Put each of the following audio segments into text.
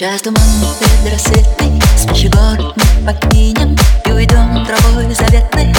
Сейчас туман предрассветный Спящий город мы покинем И уйдем травой заветной.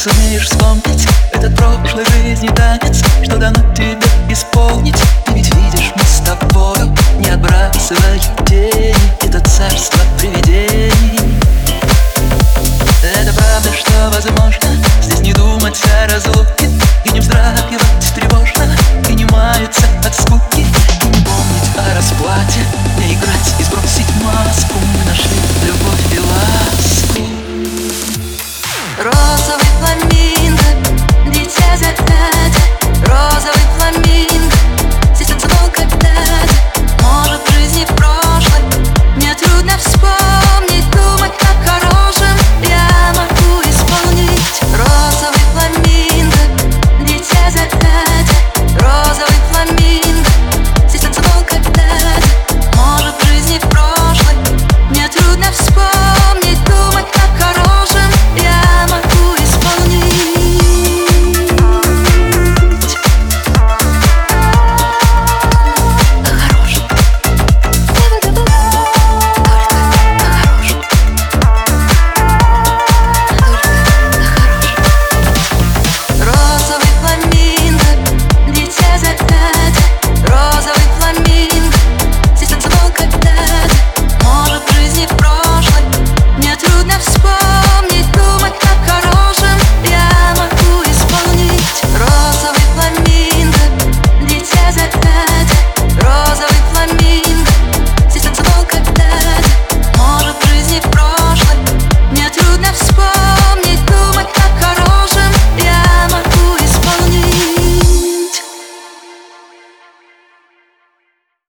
шумишь